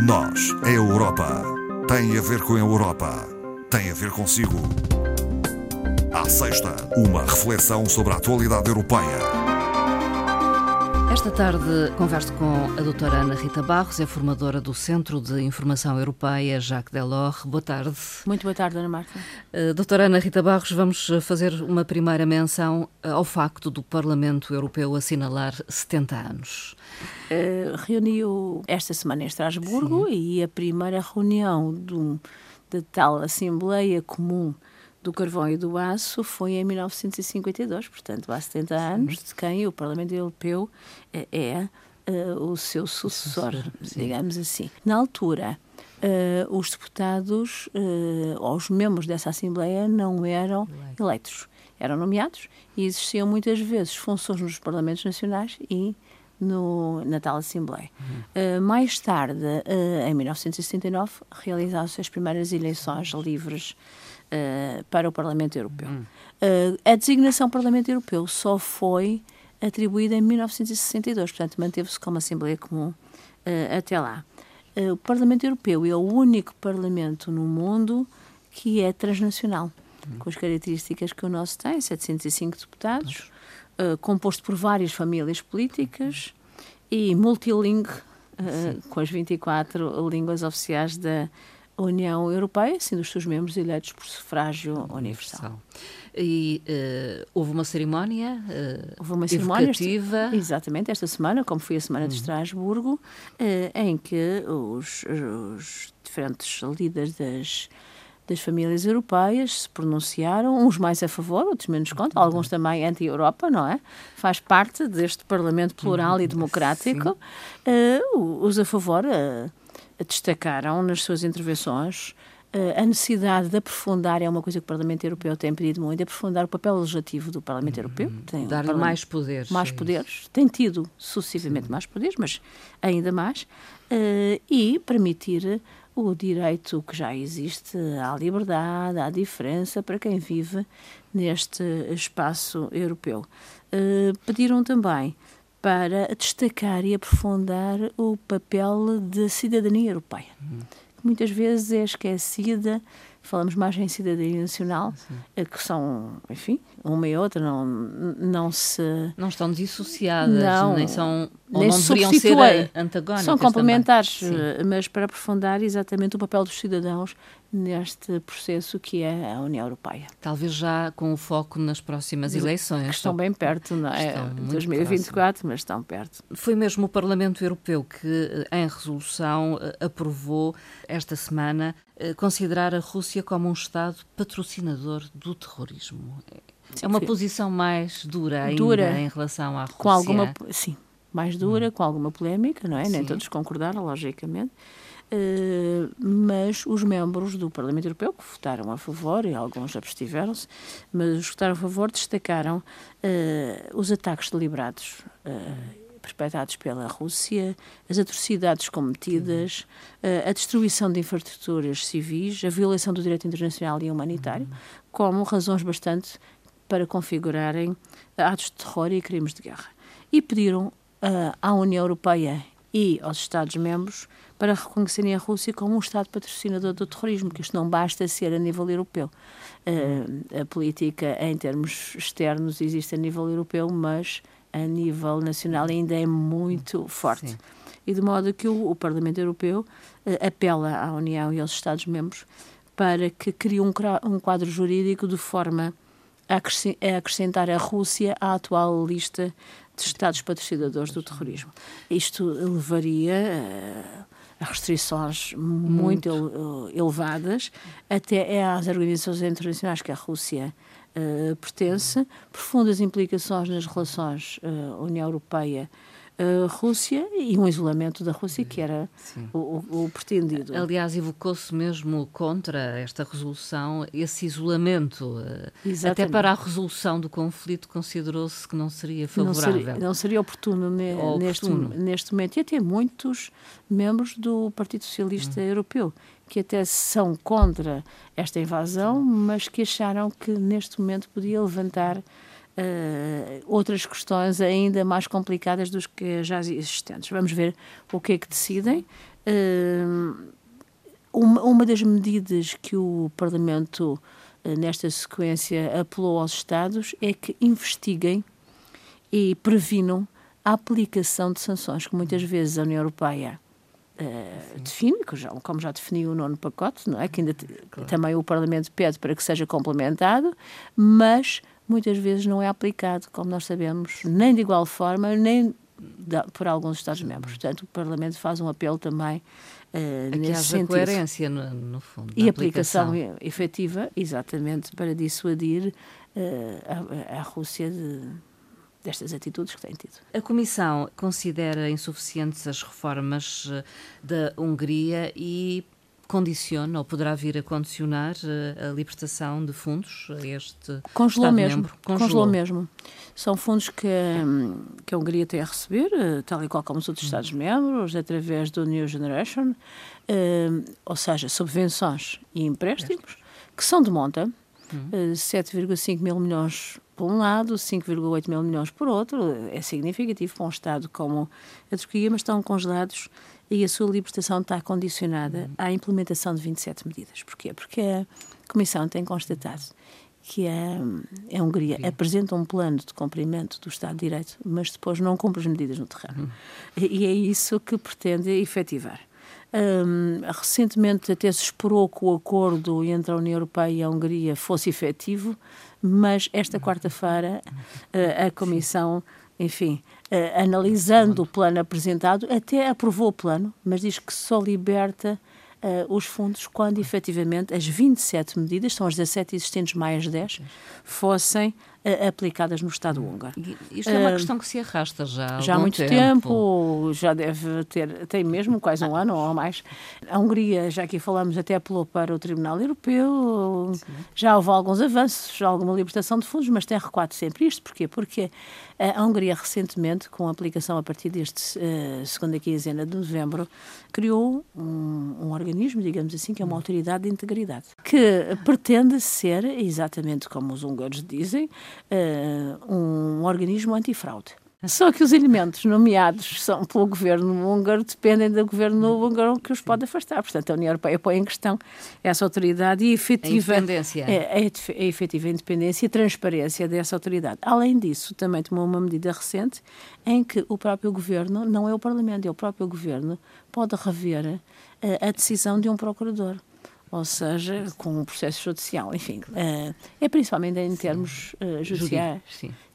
Nós, a Europa, tem a ver com a Europa, tem a ver consigo. À sexta, uma reflexão sobre a atualidade europeia. Esta tarde converso com a doutora Ana Rita Barros, é formadora do Centro de Informação Europeia Jacques Delors. Boa tarde. Muito boa tarde, Ana Marta. Uh, doutora Ana Rita Barros, vamos fazer uma primeira menção ao facto do Parlamento Europeu assinalar 70 anos. Uh, reuniu esta semana em Estrasburgo Sim. e a primeira reunião da tal Assembleia Comum do carvão e do aço foi em 1952, portanto há 70 anos, de quem o Parlamento Europeu é, é uh, o seu sucessor, digamos assim. Na altura, uh, os deputados uh, ou os membros dessa Assembleia não eram eleitos, eram nomeados e existiam muitas vezes funções nos Parlamentos Nacionais e no, na tal Assembleia. Uhum. Uh, mais tarde, uh, em 1969, realizaram-se as primeiras eleições livres uh, para o Parlamento Europeu. Uhum. a designação Parlamento Europeu só foi atribuída em 1962, portanto, manteve-se como Assembleia Comum até lá. o Parlamento Europeu é o único parlamento no mundo que é transnacional, uhum. com as características que o nosso tem, 705 deputados uh, composto por várias famílias políticas e multilingue, uh, com as 24 línguas oficiais da União Europeia, sendo os seus membros eleitos por sufrágio universal. E uh, houve uma cerimónia uh, houve uma cerimónia esta, exatamente esta semana, como foi a semana uhum. de Estrasburgo, uh, em que os, os diferentes líderes das das famílias europeias se pronunciaram, uns mais a favor, outros menos contra, alguns também anti-Europa, não é? Faz parte deste Parlamento plural e democrático. Uh, os a favor uh, destacaram nas suas intervenções uh, a necessidade de aprofundar, é uma coisa que o Parlamento Europeu tem pedido muito, aprofundar o papel legislativo do Parlamento Europeu. Dar-lhe mais poderes. Mais é poderes. Tem tido sucessivamente Sim. mais poderes, mas ainda mais. e permitir o direito que já existe à liberdade, à diferença para quem vive neste espaço europeu. Uh, pediram também para destacar e aprofundar o papel da cidadania europeia, uhum. que muitas vezes é esquecida falamos mais em cidadania nacional, Sim. Eh, que são, enfim, uma e outra não, não se... Não estão dissociadas, não, nem são, ou nem não deveriam ser antagónicas São complementares, eh, mas para aprofundar exatamente o papel dos cidadãos neste processo que é a União Europeia. Talvez já com o foco nas próximas eleições. Que estão bem perto, não é? 2024, próximo. mas estão perto. Foi mesmo o Parlamento Europeu que, eh, em resolução, aprovou esta semana considerar a Rússia como um Estado patrocinador do terrorismo. Sim, é uma posição mais dura ainda dura, em relação à Rússia. Com alguma, sim, mais dura, hum. com alguma polémica, não é? Sim. Nem todos concordaram, logicamente. Uh, mas os membros do Parlamento Europeu que votaram a favor, e alguns abstiveram-se, mas os que votaram a favor destacaram uh, os ataques deliberados uh, perpetrados pela Rússia, as atrocidades cometidas, uh, a destruição de infraestruturas civis, a violação do direito internacional e humanitário, como razões bastante para configurarem atos de terror e crimes de guerra. E pediram uh, à União Europeia e aos Estados-membros para reconhecerem a Rússia como um Estado patrocinador do terrorismo, que isto não basta ser a nível europeu. Uh, a política em termos externos existe a nível europeu, mas a nível nacional ainda é muito forte. Sim. E de modo que o, o Parlamento Europeu uh, apela à União e aos Estados-membros para que crie um, um quadro jurídico de forma a acrescentar a Rússia à atual lista de Estados patrocinadores do terrorismo. Isto levaria uh, a restrições muito, muito elevadas até às organizações internacionais que a Rússia pertence, profundas implicações nas relações uh, União Rússia e um isolamento da Rússia que era o, o, o, pretendido. Aliás, evocou-se mesmo contra esta resolução esse isolamento. Exatamente. Até para a resolução do conflito considerou-se que não seria favorável. Não seria, não seria oportuno, ne, oportuno, Neste, neste momento. E até muitos membros do Partido Socialista hum. Europeu que até são contra esta invasão, mas que acharam que neste momento podia levantar uh, outras questões ainda mais complicadas dos que já existentes. Vamos ver o que é que decidem. Uh, uma, uma das medidas que o Parlamento, uh, nesta sequência, apelou aos Estados é que investiguem e previnam a aplicação de sanções que muitas vezes a União Europeia uh, define, como já definiu o nono pacote, não é? que ainda claro. também o Parlamento pede para que seja complementado, mas muitas vezes não é aplicado, como nós sabemos, nem de igual forma, nem por alguns Estados-membros. Portanto, o Parlamento faz um apelo também uh, nesse sentido. coerência, no, no fundo. E aplicação. aplicação efetiva, exatamente, para dissuadir uh, a, a, Rússia de, destas atitudes que tem tido. A Comissão considera insuficientes as reformas eh, da Hungria e condiciona ou poderá vir a condicionar uh, a libertação de fundos a este Congelou Estado mesmo. Membro. Congelou. Congelou mesmo. São fundos que, hum, que a Hungria tem a receber, uh, tal e qual como os outros hum. Estados-membros, através do New Generation, uh, ou seja, subvenções e empréstimos, que são de monta, hum. 7,5 mil milhões por um lado, 5,8 mil milhões por outro, é significativo para um Estado como a Turquia, mas estão congelados e a sua libertação está condicionada uhum. à implementação de 27 medidas. Porquê? Porque a Comissão tem constatado que a, a Hungria apresenta um plano de cumprimento do Estado de Direito, mas depois não cumpre as medidas no terreno. Uhum. E, é isso que pretende efetivar. Um, recentemente até se esperou que o acordo entre a União Europeia e a Hungria fosse efetivo, mas esta quarta-feira uh, a Comissão enfim, uh, analisando o plano apresentado, até aprovou o plano, mas diz que só liberta uh, os fundos quando efetivamente as 27 medidas, são as 17 existentes mais 10, fossem aplicadas no Estado húngaro. Isto é uma questão que se arrasta já há, já há muito tempo. tempo. já deve ter, tem mesmo quase um ano ou mais. A Hungria, já aqui falamos, até apelou para o Tribunal Europeu, Sim. já houve alguns avanços, já alguma libertação de fundos, mas tem recuado sempre isto. Porquê? Porque a Hungria recentemente, com a aplicação a partir deste uh, segunda quinzena de novembro, criou um, um organismo, digamos assim, que é uma autoridade de integridade, que pretende ser, exatamente como os húngaros dizem, uh, um organismo antifraude. Só que os elementos nomeados são pelo governo húngaro dependem do governo húngaro que os pode afastar. Portanto, a União Europeia põe em questão essa autoridade e efetiva, a independência. É, é, a efetiva independência e transparência dessa autoridade. Além disso, também tomou uma medida recente em que o próprio governo, não é o Parlamento, é o próprio governo, pode rever a, eh, a decisão de um procurador ou seja, com o processo judicial, enfim, uh, é principalmente em termos uh, judiciais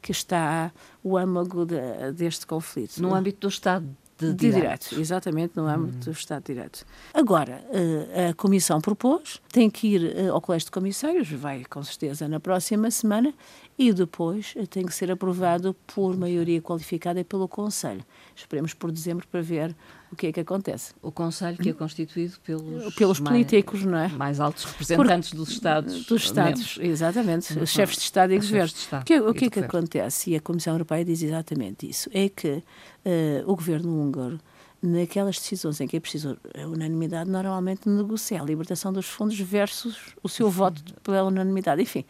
que está o âmago de, deste conflito. No âmbito do Estado de, de direito. direito. Exatamente, no âmbito hum. do Estado de Direito. Agora, uh, a Comissão propôs, tem que ir ao Colégio de Comissários, vai com certeza na próxima semana, e depois tem que ser aprovado por maioria qualificada e pelo Conselho. Esperemos por dezembro para ver o que é que acontece. O Conselho que é constituído pelos, pelos políticos, mais, não é? Mais altos representantes Por, dos Estados. Dos Estados, membros. exatamente. Os chefes de Estado e governo. O que, o que é que acontece? E a Comissão Europeia diz exatamente isso. É que uh, o governo húngaro naquelas decisões em que é preciso a unanimidade, normalmente negocia a libertação dos fundos versus o seu voto pela unanimidade. Enfim,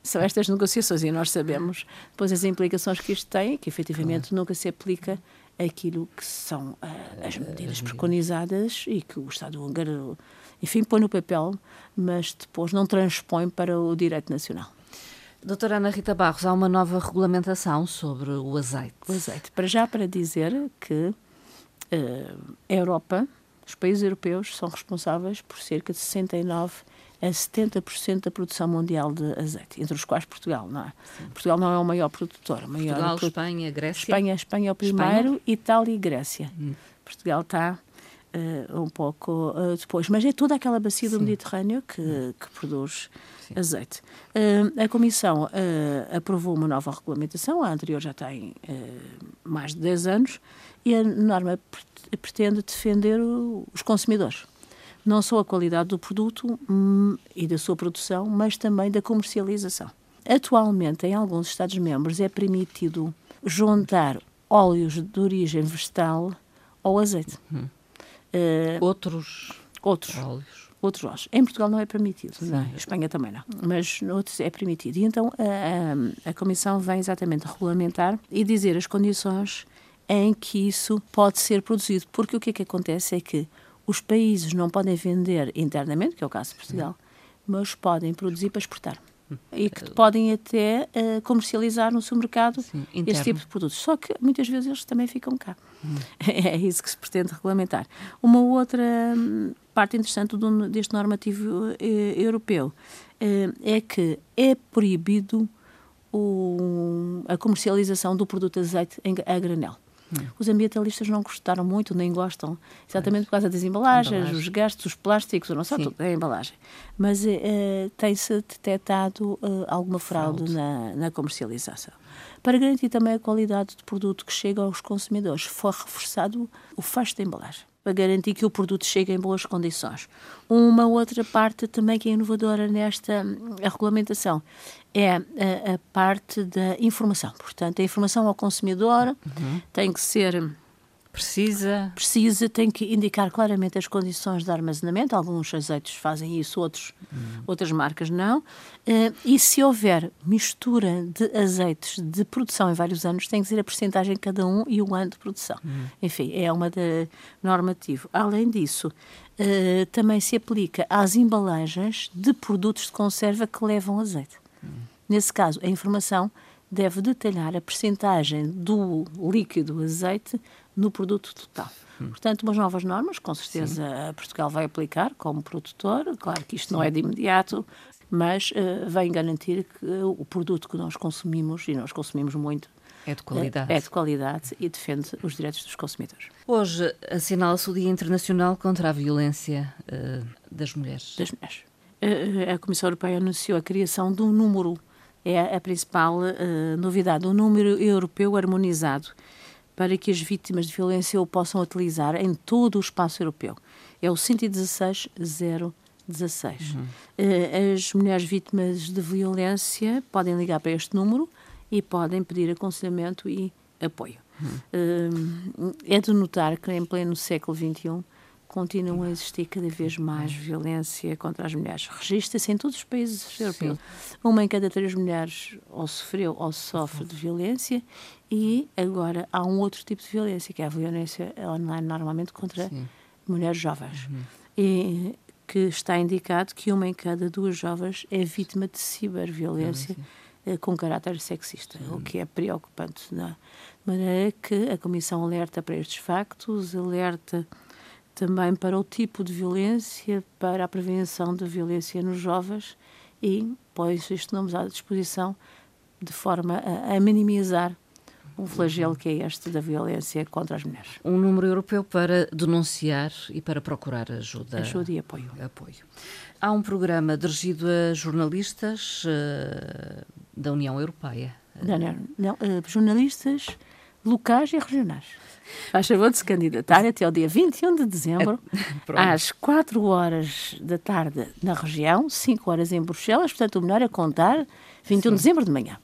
são estas negociações e nós sabemos depois as implicações que isto tem, que efetivamente nunca se aplica aquilo que são uh, as medidas preconizadas e que o Estado húngaro, enfim, põe no papel, mas depois não transpõe para o direito nacional. Doutora Ana Rita Barros, há uma nova regulamentação sobre o azeite. O azeite. Para já, para dizer que uh, a Europa, os países europeus, são responsáveis por cerca de 69 a 70% da produção mundial de azeite, entre os quais Portugal, não é? Sim. Portugal não é o maior produtor. O maior Portugal, pro... Espanha, Grécia? Espanha, Espanha é o primeiro, Espanha? Itália e Grécia. Hum. Portugal está uh, um pouco uh, depois. Mas é toda aquela bacia Sim. do Mediterrâneo que, hum. que produz Sim. azeite. Uh, a Comissão aprovou uma nova regulamentação, a anterior já tem mais de 10 anos, e a norma pretende defender o, os consumidores não só a qualidade do produto hum, e da sua produção, mas também da comercialização. Atualmente, em alguns Estados-membros, é permitido juntar óleos de origem vegetal ao azeite. Uh, outros, outros óleos? outros lojas. Em Portugal não é permitido, não, em Espanha também não, mas outros é permitido. E então a, a, a Comissão vem exatamente regulamentar e dizer as condições em que isso pode ser produzido, porque o que é que acontece é que os países não podem vender internamente, que é o caso de Portugal, mas podem produzir para exportar. E que podem até uh, comercializar no seu mercado Sim, esse tipo de produtos. Só que muitas vezes eles também ficam cá. Hum. É isso que se pretende regulamentar. Uma outra hum, parte interessante do, deste normativo eh, europeu eh, é que é proibido o, a comercialização do produto de azeite em, a granel. Hum. Os ambientalistas não gostaram muito, nem gostam, exatamente por causa das embalagens, Embalagem. os gastos, os plásticos, não só tudo, é a embalagem. Mas uh, tem-se detectado uh, alguma fraude, fraude. Na, na, comercialização. Para garantir também a qualidade do produto que chega aos consumidores, foi reforçado o fecho da embalagem para garantir que o produto chegue em boas condições. Uma outra parte também que é inovadora nesta a regulamentação é a, a, parte da informação. Portanto, a informação ao consumidor uhum. tem que ser Precisa. Precisa, tem que indicar claramente as condições de armazenamento. Alguns azeites fazem isso, outros, hum. outras marcas não. Uh, e se houver mistura de azeites de produção em vários anos, tem que ser a porcentagem cada um e o ano de produção. Hum. Enfim, é uma de normativo. Além disso, uh, também se aplica às embalagens de produtos de conserva que levam azeite. Hum. Nesse caso, a informação deve detalhar a percentagem do líquido azeite no produto total. Portanto, umas novas normas, com certeza Sim. Portugal vai aplicar como produtor. Claro que isto não é de imediato, mas uh, vem garantir que o produto que nós consumimos, e nós consumimos muito, é de qualidade. É, é de qualidade e defende os direitos dos consumidores. Hoje assinala-se o Dia Internacional contra a Violência uh, das Mulheres. Das mulheres. A Comissão Europeia anunciou a criação de um número, é a principal novidade, um número europeu harmonizado para que as vítimas de violência o possam utilizar em todo o espaço europeu. É o 116 016. Uhum. Uh, as mulheres vítimas de violência podem ligar para este número e podem pedir aconselhamento e apoio. Uhum. Uh, é de notar que em pleno século XXI continua a existir cada vez mais violência contra as mulheres. Registra-se em todos os países europeus. Uma em cada três mulheres ou sofreu ou sofre de violência e agora há um outro tipo de violência, que é a violência online, normalmente contra Sim. mulheres jovens. Uhum. E que está indicado que uma em cada duas jovens é vítima de ciberviolência uhum. com caráter sexista, Sim. o que é preocupante. Não? É? De maneira que a Comissão alerta para estes factos, alerta também para o tipo de violência, para a prevenção da violência nos jovens e pôs estes nomes à disposição de forma a, a minimizar um flagelo que é este da violência contra as mulheres. Um número europeu para denunciar e para procurar ajuda. Ajuda e apoio. apoio. Há um programa dirigido a jornalistas uh, da União Europeia. Não, não, não uh, jornalistas locais e regionais. Faz favor de se candidatar até o dia 21 de dezembro, às 4 horas da tarde na região, 5 horas em Bruxelas, portanto o melhor é contar 21 Sim. de dezembro de manhã.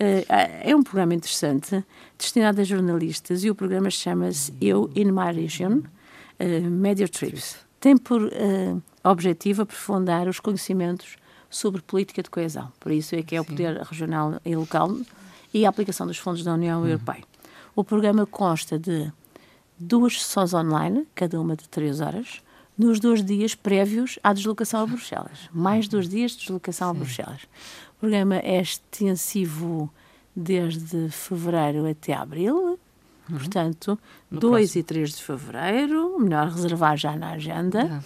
Uh, é um programa interessante, destinado a jornalistas, e o programa chama-se Eu in My Region, uh, Media Trips. Tem por uh, objetivo aprofundar os conhecimentos sobre política de coesão. Por isso é que é o poder regional e local e a aplicação dos fundos da União uhum. O programa consta de duas sessões online, cada uma de três horas, nos dois dias prévios à deslocação a Bruxelas. Mais dois dias de deslocação Sim. a Bruxelas. O programa é extensivo desde fevereiro até abril, uhum. portanto, no 2 próximo. e 3 de fevereiro, melhor reservar já na agenda.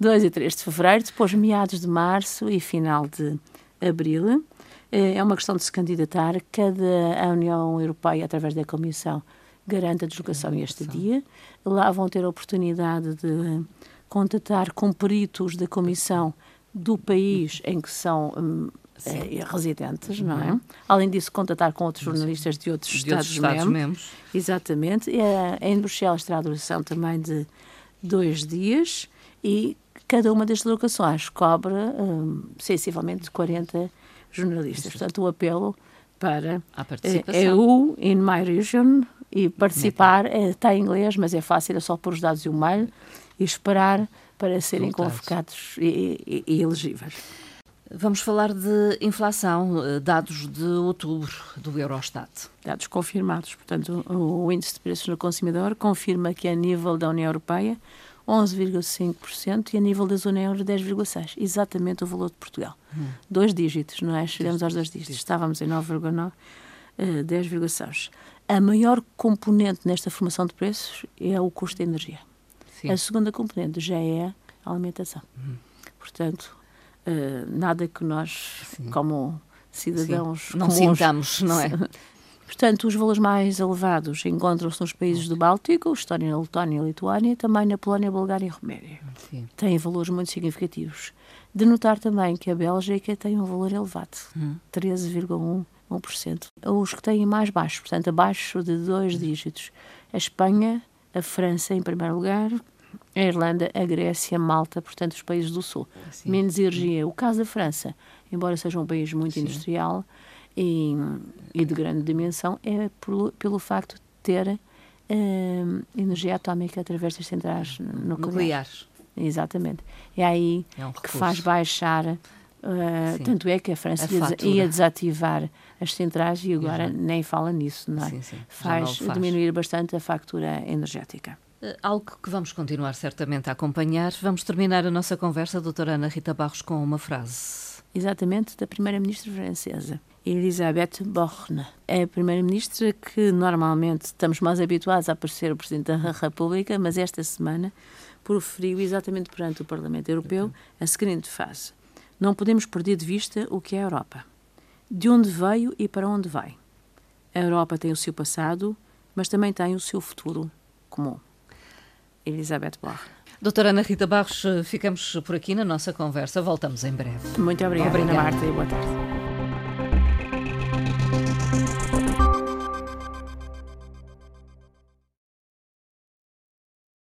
2 e 3 de fevereiro, depois meados de março e final de abril. Eh, é uma questão de se candidatar. Cada a União Europeia, através da Comissão, garante a deslocação este dia. Lá vão ter a oportunidade de contatar com peritos da Comissão do país em que são hum, é, residentes, não é? Uhum. Além disso, contatar com outros jornalistas de outros Estados-membros. Exatamente. É, em Bruxelas terá a duração também de dois dias e cada uma das locações cobra um, sensivelmente 40 jornalistas. Portanto, o apelo para a participação. É, é o In My Region e participar é, está em inglês, mas é fácil, é só pôr os dados e o mail e esperar para serem convocados e, e, e elegíveis. Vamos falar de inflação, eh, dados de outubro do Eurostat. Dados confirmados. Portanto, o índice de preços no consumidor confirma que a nível da União Europeia 11,5% e a nível da zona euro 10,6%. Exatamente o valor de Portugal. Hum. Dois dígitos, não é? Chegamos aos dois dígitos. Estávamos em 9,9%, 10,6%. A maior componente nesta formação de preços é o custo de energia. Sim. A segunda componente já é a alimentação. Hum. Portanto, uh, nada que nós, Sim. como cidadãos Sim. não comuns, sintamos, não é? Portanto, os valores mais elevados encontram-se nos países do Báltico, Estónia, Letónia e Lituânia, também na Polónia, Bulgária e Roménia. Sim. Têm valores muito significativos. De notar também que a Bélgica tem um valor elevado, hum. 13,1%. Os que têm mais baixo, portanto, abaixo de dois dígitos. A Espanha, a França em primeiro lugar, a Irlanda, a Grécia, Malta, portanto, os países do Sul. Sim. Menos energia. O caso da França, embora seja um país muito Sim. industrial e, e, de grande dimensão, é por, pelo facto de ter uh, energia atómica através das centrais nucleares. nucleares. Exatamente. É aí é um que faz baixar. Uh, tanto é que a França a ia desativar as centrais e agora nem fala nisso, não é? Sim, sim. Faz, faz diminuir bastante a factura energética. Eh, algo que vamos continuar certamente a acompanhar. Vamos terminar a nossa conversa, doutora Ana Rita Barros, com uma frase. Exatamente, da primeira-ministra francesa, Elisabeth Borne. É a primeira-ministra que normalmente estamos mais habituados a aparecer o Presidente da República, mas esta semana proferiu exatamente perante o Parlamento Europeu a seguinte frase. Não podemos perder de vista o que é a Europa. De onde veio e para onde vai. A Europa tem o seu passado, mas também tem o seu futuro comum. Elizabeth Bloch. Doutora Ana Rita Barros, ficamos por aqui na nossa conversa. Voltamos em breve. Muito obrigada, obrigada. Ana Marta, e boa tarde.